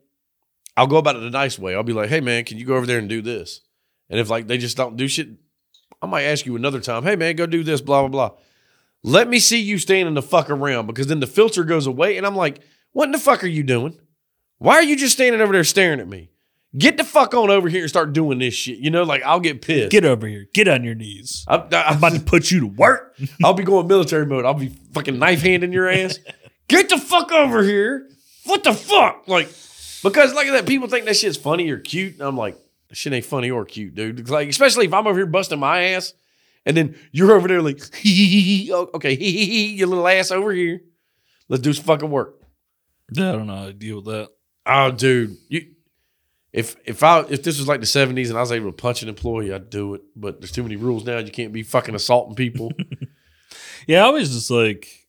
I'll go about it the nice way. I'll be like, hey man, can you go over there and do this? And if like they just don't do shit, I might ask you another time. Hey man, go do this. Blah blah blah. Let me see you standing the fuck around because then the filter goes away, and I'm like, what in the fuck are you doing? Why are you just standing over there staring at me? Get the fuck on over here and start doing this shit. You know, like I'll get pissed. Get over here. Get on your knees. I, I, I'm about to put you to work. I'll be going military mode. I'll be fucking knife handing your ass. Get the fuck over here. What the fuck? Like, because like that, people think that shit's funny or cute. And I'm like, that shit ain't funny or cute, dude. It's Like, especially if I'm over here busting my ass and then you're over there like, oh, okay, hee hee hee, your little ass over here. Let's do some fucking work. Yeah, I don't know how to deal with that. Oh, dude, you. If if I if this was like the seventies and I was able to punch an employee, I'd do it. But there's too many rules now. You can't be fucking assaulting people. Yeah, I always just like,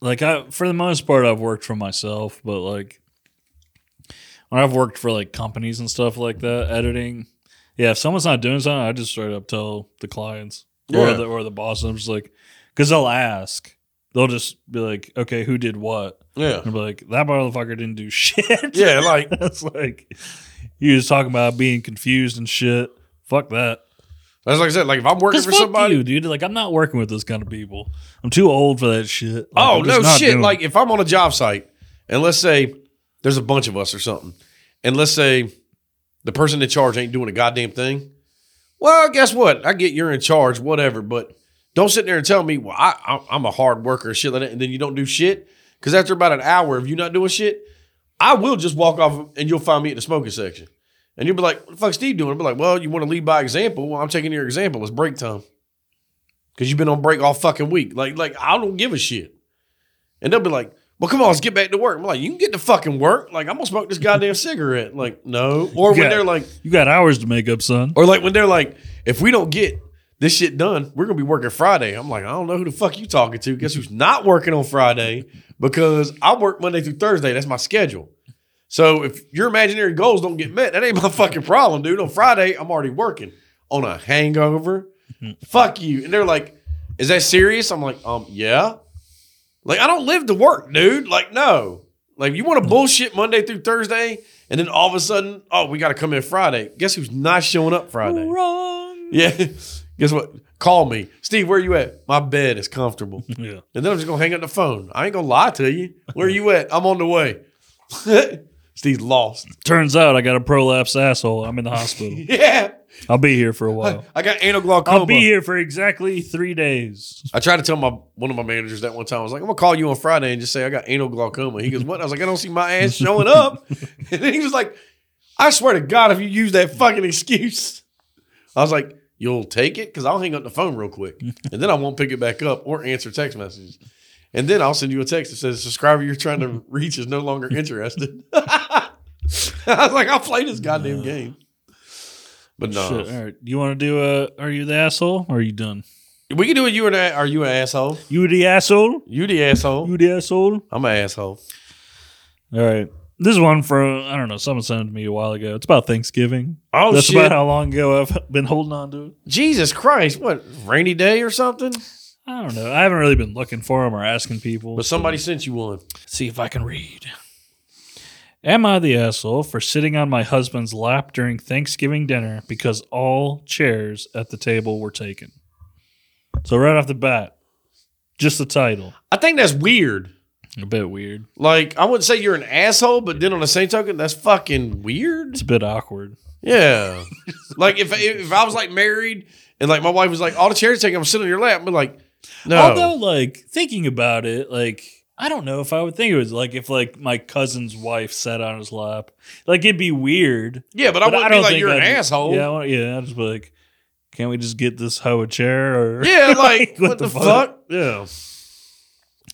like I for the most part I've worked for myself, but like when I've worked for like companies and stuff like that, editing. Yeah, if someone's not doing something, I just straight up tell the clients or Yeah. the or the boss. I'm just like, because they'll ask, they'll just be like, okay, who did what? yeah, And be like, that motherfucker didn't do shit. yeah, like That's like you was talking about being confused and shit. Fuck that. that's like I said. Like if I'm working Because for fuck somebody, you, dude. Like I'm not working with this kind of people. I'm too old for that shit. Like, Oh I'm just no not shit! doing Like if I'm on a job site and let's say there's a bunch of us or something, and let's say the person in charge ain't doing a goddamn thing. Well, guess what? I get you're in charge, whatever. But don't sit there and tell me, well, I, I'm a hard worker shit like that, and then you don't do shit. Because after about an hour of you not doing shit, I will just walk off and you'll find me at the smoking section, and you'll be like, "What the fuck, Steve doing?" I'll be like, "Well, you want to lead by example? Well, I'm taking your example. It's break time." Because you've been on break all fucking week. Like, like I don't give a shit. And they'll be like, well, come on, let's get back to work. I'm like, you can get to fucking work. Like, I'm gonna smoke this goddamn cigarette. Like, no. Or when Yeah. they're like, you got hours to make up, son. or like when they're like, if we don't get this shit done, we're gonna be working Friday. I'm like, I don't know who the fuck you talking to. Guess who's not working on Friday? Because I work Monday through Thursday. That's my schedule. So if your imaginary goals don't get met, that ain't my fucking problem, dude. On Friday, I'm already working on a hangover. Fuck you. And they're like, is that serious? I'm like, um, yeah. Like, I don't live to work, dude. Like, no. Like, you want to bullshit Monday through Thursday, and then all of a sudden, oh, we got to come in Friday. Guess who's not showing up Friday? Wrong. Yeah. Guess what? Call me. Steve, where you at? My bed is comfortable. Yeah. And then I'm just gonna hang up the phone. I ain't gonna lie to you. Where you at? I'm on the way. Steve's lost. Turns out I got a prolapse asshole. I'm in the hospital. Yeah. I'll be here for a while. I got anal glaucoma. I'll be here for exactly three days. I tried to tell my one of my managers that one time. I was like, I'm gonna call you on Friday and just say I got anal glaucoma. He goes, What? I was like, I don't see my ass showing up. and he was like, I swear to God, if you use that fucking excuse. I was like, You'll take it? Because I'll hang up the phone real quick. And then I won't pick it back up or answer text messages. And then I'll send you a text that says, Subscriber you're trying to reach is no longer interested. I was like, I'll play this goddamn game. But no. Shit. All right. Do you want to do a Are you the asshole? Or are you done? We can do a you and are you an asshole? You the asshole? You the asshole. You the asshole? I'm an asshole. All right. This is one from, I don't know, someone sent it to me a while ago. It's about Thanksgiving. Oh That's shit. about how long ago I've been holding on to it. Jesus Christ, what rainy day or something? I don't know. I haven't really been looking for them or asking people. But somebody sent you one. see if I can read. Am I the asshole for sitting on my husband's lap during Thanksgiving dinner because all chairs at the table were taken? So right off the bat, just the title. I think that's weird. A bit weird. Like, I wouldn't say you're an asshole, but then on the same token, that's fucking weird. It's a bit awkward. Yeah. like if if I was like married and like my wife was like, all the chairs taken, I'm sitting on your lap, be like, no. Although, like thinking about it, like I don't know if I would think it was like if like my cousin's wife sat on his lap, like it'd be weird. yeah, but I wouldn't be like you're an I'd- asshole. Yeah, I yeah. I'd just be like, can't we just get this hoe a chair? Or Yeah, like, what, the, fuck? Yeah.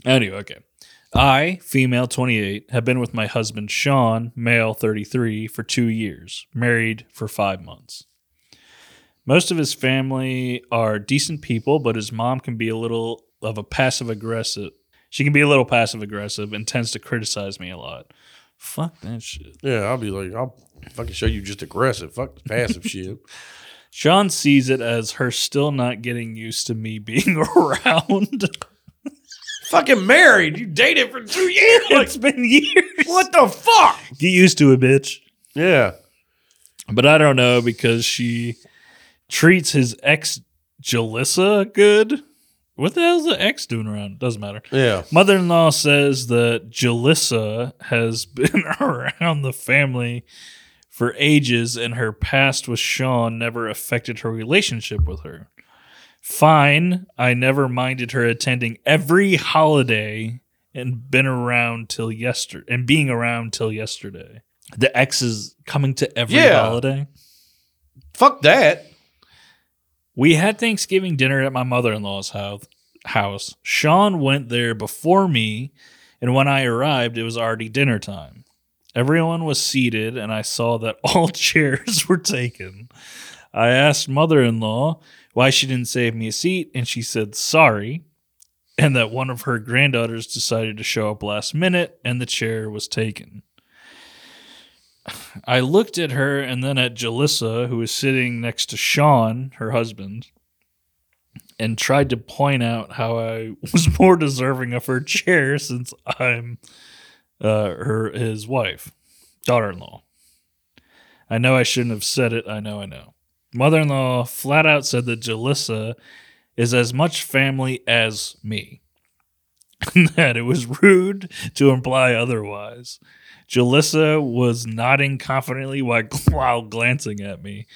Anyway, okay. I, female 28, have been with my husband Sean, male 33, for two years, married for five months. Most of his family are decent people, but his mom can be a little of a passive aggressive. She can be a little passive aggressive and tends to criticize me a lot. Fuck that shit. Yeah, I'll be like, I'll fucking show you just aggressive. Fuck the passive shit. Sean sees it as her still not getting used to me being around. Fucking married. You dated for two years. It's been years. what the fuck? Get used to it, bitch. Yeah. But I don't know because she treats his ex Jalissa good. What the hell's the ex doing around? Doesn't matter. Yeah. Mother in law says that Jalissa has been around the family for ages and her past with Sean never affected her relationship with her. Fine, I never minded her attending every holiday and been around till yesterday and being around till yesterday. The ex is coming to every Yeah. holiday. Fuck that. We had Thanksgiving dinner at my mother in law's house. Sean went there before me and when I arrived, it was already dinner time. Everyone was seated, and I saw that all chairs were taken. I asked mother in law why she didn't save me a seat, and she said sorry, and that one of her granddaughters decided to show up last minute, and the chair was taken. I looked at her and then at Jalissa, who was sitting next to Sean, her husband, and tried to point out how I was more deserving of her chair since I'm uh, her his wife, daughter-in-law. I know I shouldn't have said it. I know, I know. Mother-in-law flat out said that Jalissa is as much family as me. that it was rude to imply otherwise. Jalissa was nodding confidently while, while glancing at me.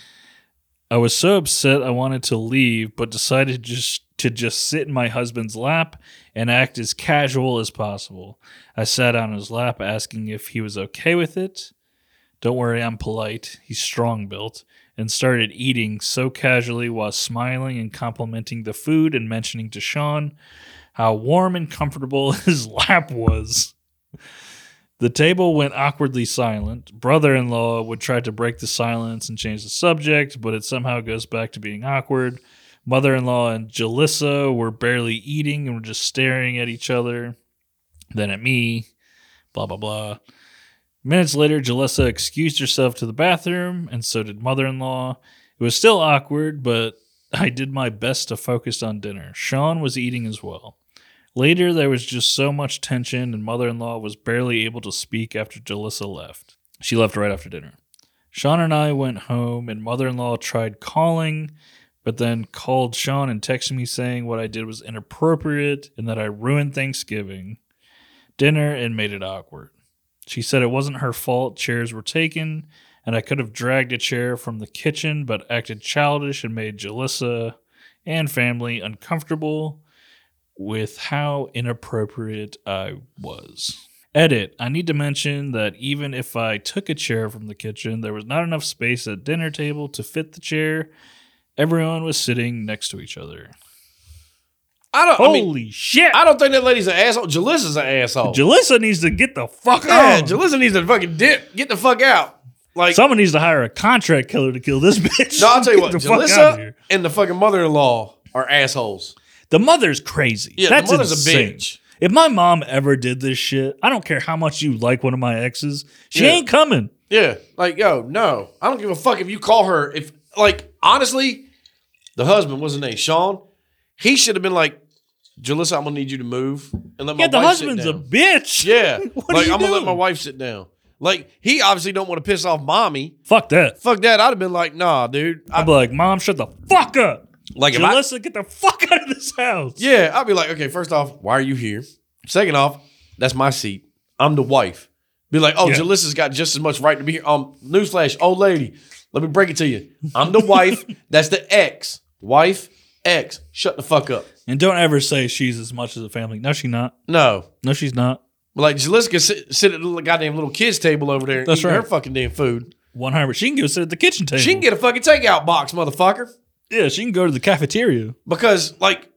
I was so upset I wanted to leave, but decided just to just sit in my husband's lap and act as casual as possible. I sat on his lap asking if he was okay with it. Don't worry, I'm polite. He's strong built. And started eating so casually while smiling and complimenting the food and mentioning to Sean how warm and comfortable his lap was. The table went awkwardly silent. Brother in law would try to break the silence and change the subject, but it somehow goes back to being awkward. Mother in law and Jalissa were barely eating and were just staring at each other, then at me, blah, blah, blah. Minutes later, Jalissa excused herself to the bathroom, and so did mother in law. It was still awkward, but I did my best to focus on dinner. Sean was eating as well. Later, there was just so much tension, and mother in law was barely able to speak after Jalissa left. She left right after dinner. Sean and I went home, and mother in law tried calling, but then called Sean and texted me saying what I did was inappropriate and that I ruined Thanksgiving dinner and made it awkward. She said it wasn't her fault chairs were taken, and I could have dragged a chair from the kitchen, but acted childish and made Jalissa and family uncomfortable with how inappropriate I was. Edit. I need to mention that even if I took a chair from the kitchen, there was not enough space at dinner table to fit the chair. Everyone was sitting next to each other. I don't. Holy I mean, shit! I don't think that lady's an asshole. Jalissa's an asshole. Jalissa needs to get the fuck yeah, out. Jalissa needs to fucking dip. Get the fuck out. Like, Someone needs to hire a contract killer to kill this bitch. no, I'll tell you what. Get the fuck out Jalissa and the fucking mother-in-law are assholes. The mother's crazy. Yeah, That's the mother's insane. a bitch. If my mom ever did this shit, I don't care how much you like one of my exes, she Yeah. ain't coming. Yeah, like yo, no, I don't give a fuck if you call her. If like honestly, the husband was his name, Sean. He should have been like, Jalissa, I'm gonna need you to move and let my wife sit down. Yeah, the wife sit husband's a down." bitch. Yeah, What are like you I'm gonna let my wife sit down. Like he obviously don't want to piss off mommy. Fuck that. Fuck that. I'd have been like, nah, dude. I, I'd be like, Mom, shut the fuck up. Like Jalissa, get the fuck out of this house. yeah, I'd be like, okay, first off, why are you here? Second off, that's my seat. I'm the wife. Be like, oh, Yeah. Jalissa's got just as much right to be here. Um, newsflash, old lady, let me break it to you. I'm the wife. That's the ex. Wife, ex. Shut the fuck up. And don't ever say she's as much as a family. No, she's not. No. No, she's not. But like Jalissa can sit, sit at the goddamn little kids table over there and That's eat her fucking damn food. 100. She can go sit at the kitchen table. She can get a fucking takeout box, motherfucker. Yeah, she can go to the cafeteria. Because like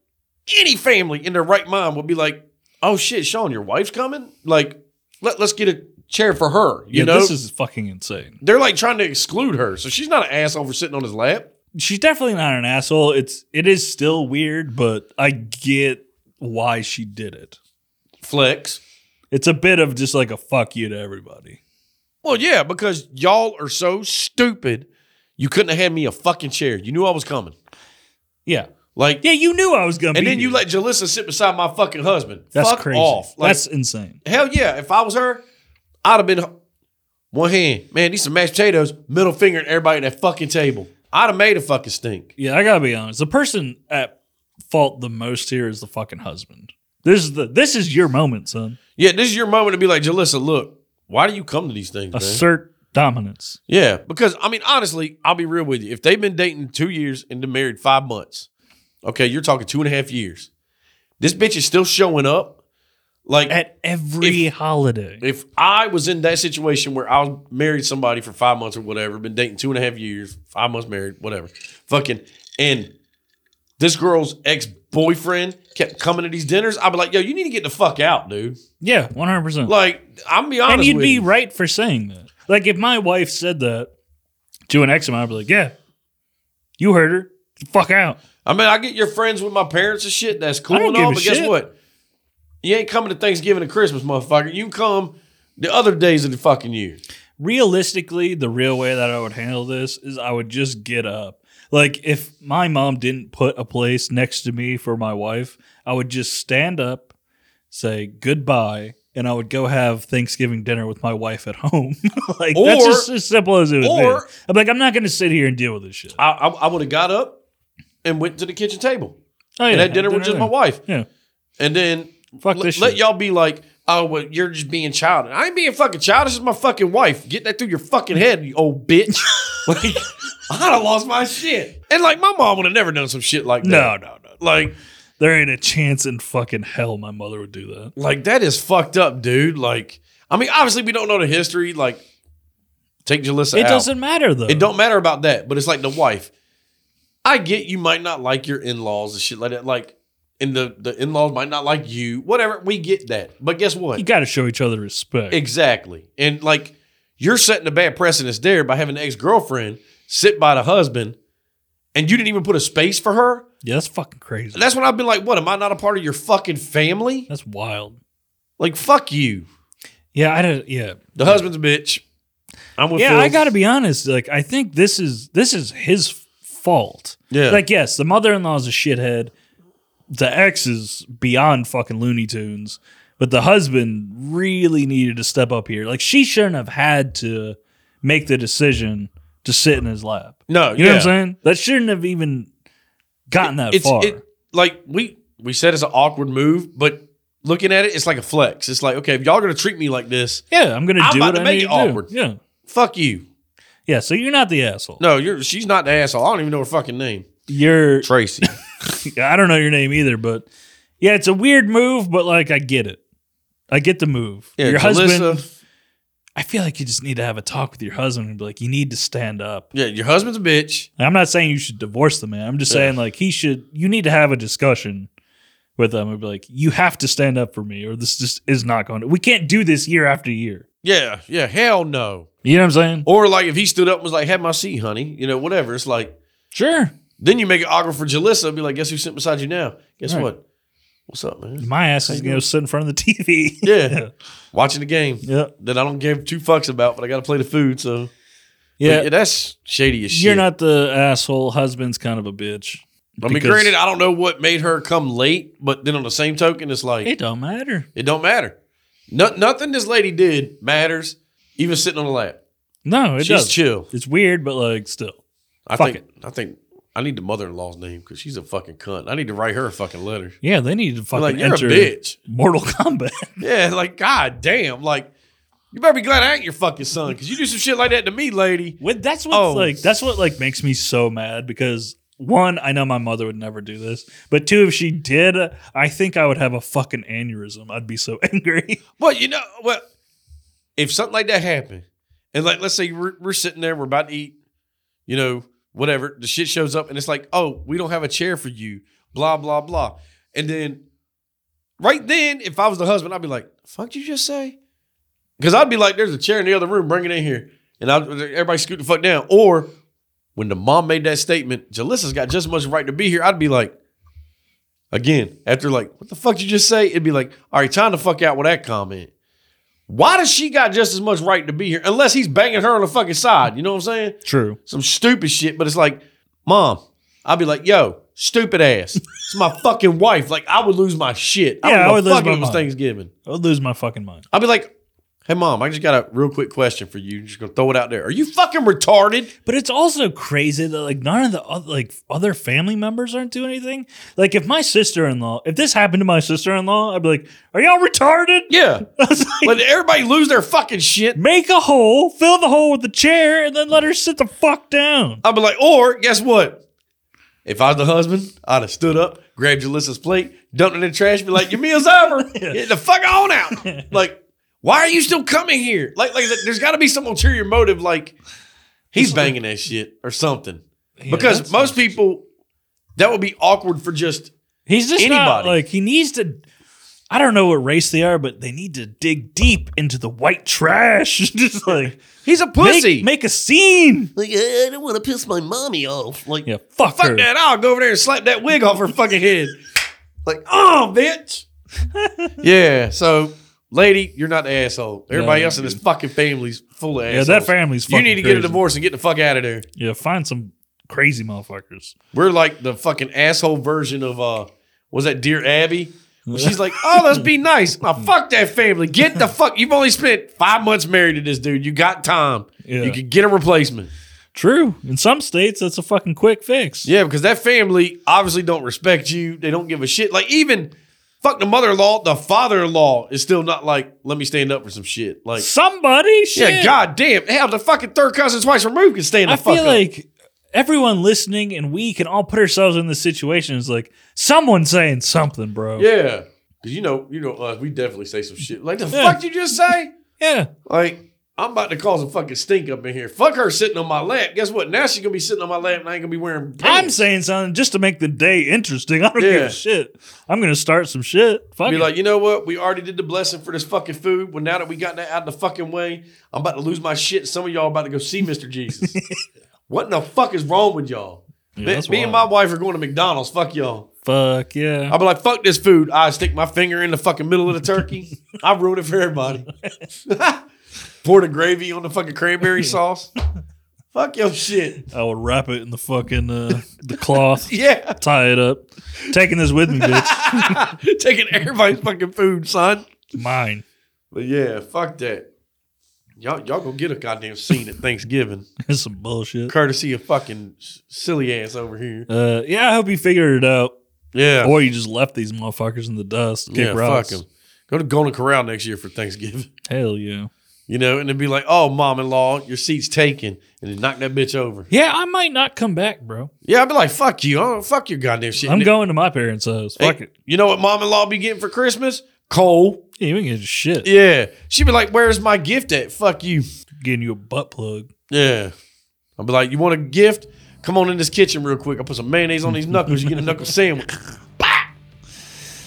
any family in their right mind would be like, oh shit, Sean, your wife's coming? Like, let, let's get a chair for her. You yeah, know? this is fucking insane. They're like trying to exclude her. So she's not an asshole for sitting on his lap. She's definitely not an asshole. It's it is still weird, but I get why she did it. Flex. It's a bit of just like a fuck you to everybody. Well, yeah, because y'all are so stupid. You couldn't have had me a fucking chair. You knew I was coming. Yeah. Like, Yeah, you knew I was gonna and be then you here. let Jalissa sit beside my fucking husband. That's Fuck crazy. off. Like, That's insane. hell yeah. If I was her, I'd have been one hand. Man, these some mashed potatoes, middle finger at everybody at that fucking table. I'd have made a fucking stink. Yeah, I gotta be honest. The person at fault the most here is the fucking husband. This is the this is your moment, son. Yeah, this is your moment to be like, Jalissa, look, why do you come to these things, man? Assert dominance. Yeah, because I mean, honestly, I'll be real with you. If they've been dating two years and been married five months, okay, you're talking two and a half years. This bitch is still showing up. Like, At every holiday. if I was in that situation where I was married somebody for five months or whatever, been dating two and a half years, five months married, whatever, fucking, and this girl's ex boyfriend kept coming to these dinners, I'd be like, yo, you need to get the fuck out, dude. Yeah, one hundred percent. Like, I'm be honest And you'd be you. right for saying that. Like if my wife said that to an ex of mine, I'd be like, "Yeah, you heard her. Fuck out." I mean, I get your friends with my parents and shit. That's cool I don't and give all, a but guess shit. what? You ain't coming to Thanksgiving and Christmas, motherfucker. You come the other days of the fucking year. realistically, the real way that I would handle this is I would just get up. Like if my mom didn't put a place next to me for my wife, I would just stand up, say goodbye, and I would go have Thanksgiving dinner with my wife at home. like that's just as simple as it would or- be. I'm like, I'm not going to sit here and deal with this shit. I, I, I would have got up and went to the kitchen table Oh yeah, and had dinner with just there. my wife. Yeah, And then fuck let, this let shit. y'all be like, oh, well, you're just being childish. I ain't being fucking childish. This is my fucking wife. Get that through your fucking head, you old bitch. like, I'd have lost my shit. And like, my mom would have never done some shit like that. no, no, no. Like, There ain't a chance in fucking hell my mother would do that. like that is fucked up, dude. Like, I mean, obviously we don't know the history. Like, take Jalissa out. It out. doesn't matter though. It don't matter about that, but it's like the wife. I get you might not like your in laws and shit like that. Like, and the the in laws might not like you. Whatever, we get that. But guess what? You got to show each other respect. Exactly. And like you're setting a bad precedence there by having an ex girlfriend sit by the husband, and you didn't even put a space for her. Yeah, that's fucking crazy. And that's when I've been like, what? Am I not a part of your fucking family? That's wild. Like, fuck you. Yeah, I don't. Yeah, The husband's a bitch. I'm with yeah. Phil. I got to be honest. Like, I think this is this is his fault. Yeah. Like, yes, the mother-in-law is a shithead. The ex is beyond fucking Looney Tunes, but the husband really needed to step up here. Like, she shouldn't have had to make the decision to sit in his lap. no, You know what I'm saying? That shouldn't have even gotten that It's far. it, like we we said it's an awkward move, but looking at it, it's like a flex. It's like, okay, if y'all gonna treat me like this, yeah, I'm gonna I'm do about what to I make it to do. awkward. Yeah, fuck you. yeah. So you're not the asshole. No, you're she's not the asshole. I don't even know her fucking name. You're Tracy. I don't know your name either, but yeah, it's a weird move, but like I get it. I get the move. Yeah, your husband. I feel like you just need to have a talk with your husband and be like, you need to stand up. Yeah, your husband's a bitch. I'm not saying you should divorce the man. I'm just saying like he should. You need to have a discussion with them and be like, you have to stand up for me, or this just is not going to. We can't do this year after year. Yeah, yeah, hell no. You know what I'm saying? Or like if he stood up and was like, have my seat, honey, you know, whatever. It's like Sure. then you make it awkward for Jalissa, be like, guess who's sitting beside you now? Guess Right. what? What's up, man? My ass is going to sit in front of the TV. Yeah. Watching the game yeah. that I don't give two fucks about, but I gotta play the food, so Yeah. But yeah, that's shady as shit. You're not the asshole. Husband's kind of a bitch. I mean, granted, I don't know what made her come late, but then on the same token, it's like It don't matter. it don't matter. No, nothing this lady did matters, even sitting on the lap. No, it She's does. chill. It's weird, but like still. I Fuck think. I think I need the mother-in-law's name because she's a fucking cunt. I need to write her a fucking letter. Yeah, they need to fucking like you're enter a bitch. Mortal Kombat. Yeah, like god damn, like you better be glad I ain't your fucking son because you do some shit like that to me, lady. With that's what Oh. like that's what like makes me so mad because one, I know my mother would never do this, but two, if she did, I think I would have a fucking aneurysm. I'd be so angry. Well, you know, well, if something like that happened, and like let's say we're, we're sitting there, we're about to eat, you know, whatever, the shit shows up, and it's like, oh, we don't have a chair for you, blah blah blah, and then right then, if I was the husband, I'd be like, "Fuck, you just say?" Because I'd be like, "There's a chair in the other room, bring it in here," and I'd, everybody scoot the fuck down. Or when the mom made that statement, Jalissa's got just as much right to be here. I'd be like. Again, after like, what the fuck you just say? It'd be like, all right, time to fuck out with that comment. Why does she got just as much right to be here? Unless he's banging her on the fucking side. You know what I'm saying? True. Some stupid shit. But it's like, mom, I'd be like, yo, stupid ass. It's my fucking wife. Like, I would lose my shit. Yeah, I would lose my it was mind. Thanksgiving. I would lose my fucking mind. I'd be like, hey, mom, I just got a real quick question for you. Just gonna throw it out there. Are you fucking retarded? But it's also crazy that like none of the other, like other family members aren't doing anything. Like if my sister in law, if this happened to my sister in law, I'd be like, "Are y'all retarded?" Yeah. Like, Let everybody lose their fucking shit. make a hole, fill the hole with the chair, and then let her sit the fuck down. I'd be like, or guess what? If I was the husband, I'd have stood up, grabbed Jalissa's plate, dumped it in the trash, be like, your meal's over. Get the fuck on out. like, why are you still coming here? Like, like there's got to be some ulterior motive, like he's banging that shit or something. Yeah, because most not- people, That would be awkward for just He's just not Anybody. like he needs to. I don't know what race they are, but they need to dig deep into the white trash. just like he's a pussy. make, make a scene. like I don't want to piss my mommy off. Like Yeah, fuck, fuck her. that. I'll go over there and slap that wig off her fucking head. Like, oh, bitch. yeah. So, lady, you're not the asshole. Everybody else in this fucking family's full of Yeah, assholes. that family's. You need to get a crazy. divorce and get the fuck out of there. Yeah, find some crazy motherfuckers. We're like the fucking asshole version of uh was that Dear Abby? She's like, oh, let's be nice. Now, fuck that family. Get the fuck. You've only spent five months married to this dude. You got time. Yeah. You can get a replacement. True. In some states, that's a fucking quick fix. Yeah, because that family obviously don't respect you. They don't give a shit. Like even fuck the mother-in-law, the father-in-law is still not like, let me stand up for some shit. Like, Somebody, shit. yeah, goddamn, hell, the fucking third cousin twice removed can stand the I fuck feel up. like everyone listening and we can all put ourselves in this situation is like someone saying something, bro. yeah, because you know, you know, us, we definitely say some shit. Like the Yeah. fuck you just say? Yeah. Like, I'm about to cause a fucking stink up in here. Fuck her sitting on my lap. Guess what? Now she's gonna be sitting on my lap and I ain't gonna be wearing I'm saying something just to make the day interesting. I don't give a shit. I'm gonna start some shit. Fuck Be it. like, you know what? We already did the blessing for this fucking food. Well, now that we got that out of the fucking way, I'm about to lose my shit. Some of y'all about to go see Mr. Jesus. what in the fuck is wrong with y'all? Yeah, me me and my wife are going to McDonald's. Fuck y'all. Fuck yeah. I'll be like, fuck this food. I stick my finger in the fucking middle of the turkey. I ruin it for everybody. Pour the gravy on the fucking cranberry sauce. fuck your shit. I would wrap it in the fucking uh, the cloth, Yeah. tie it up. Taking this with me, bitch. Taking everybody's fucking food, son. Mine. But yeah, fuck that. Y'all, y'all gonna get a goddamn scene at Thanksgiving, It's some bullshit. courtesy of fucking silly ass over here. Uh, yeah, I hope you figured it out, Yeah, or you just left these motherfuckers in the dust. Kick yeah, rocks. fuck them. Go to Golden Corral next year for Thanksgiving. Hell yeah. You know, and they'd be like, "Oh, mom-in-law, your seat's taken," and then knock that bitch over. Yeah, I might not come back, bro. Yeah, I'd be like, "Fuck you! Don't, fuck your goddamn shit." I'm And going to my parents' house. Fuck it. You know what mom-in-law be getting for Christmas? Coal. Yeah, you ain't getting shit. Yeah, she'd be like, "Where's my gift at?" Fuck you. Getting you a butt plug. Yeah. I'd be like, you want a gift? Come on in this kitchen real quick. I'll put some mayonnaise on these knuckles. You get a knuckle sandwich. Bah!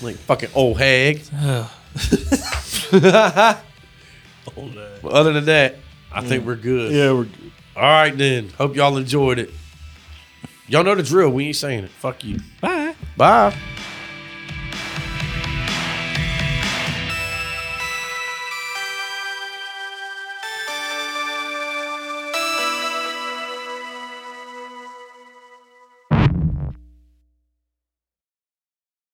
like fucking old hag. Hold that. But other than that, I think we're good. Yeah, we're good. All right then. Hope y'all enjoyed it. Y'all know the drill. We ain't saying it. Fuck you. Bye. Bye.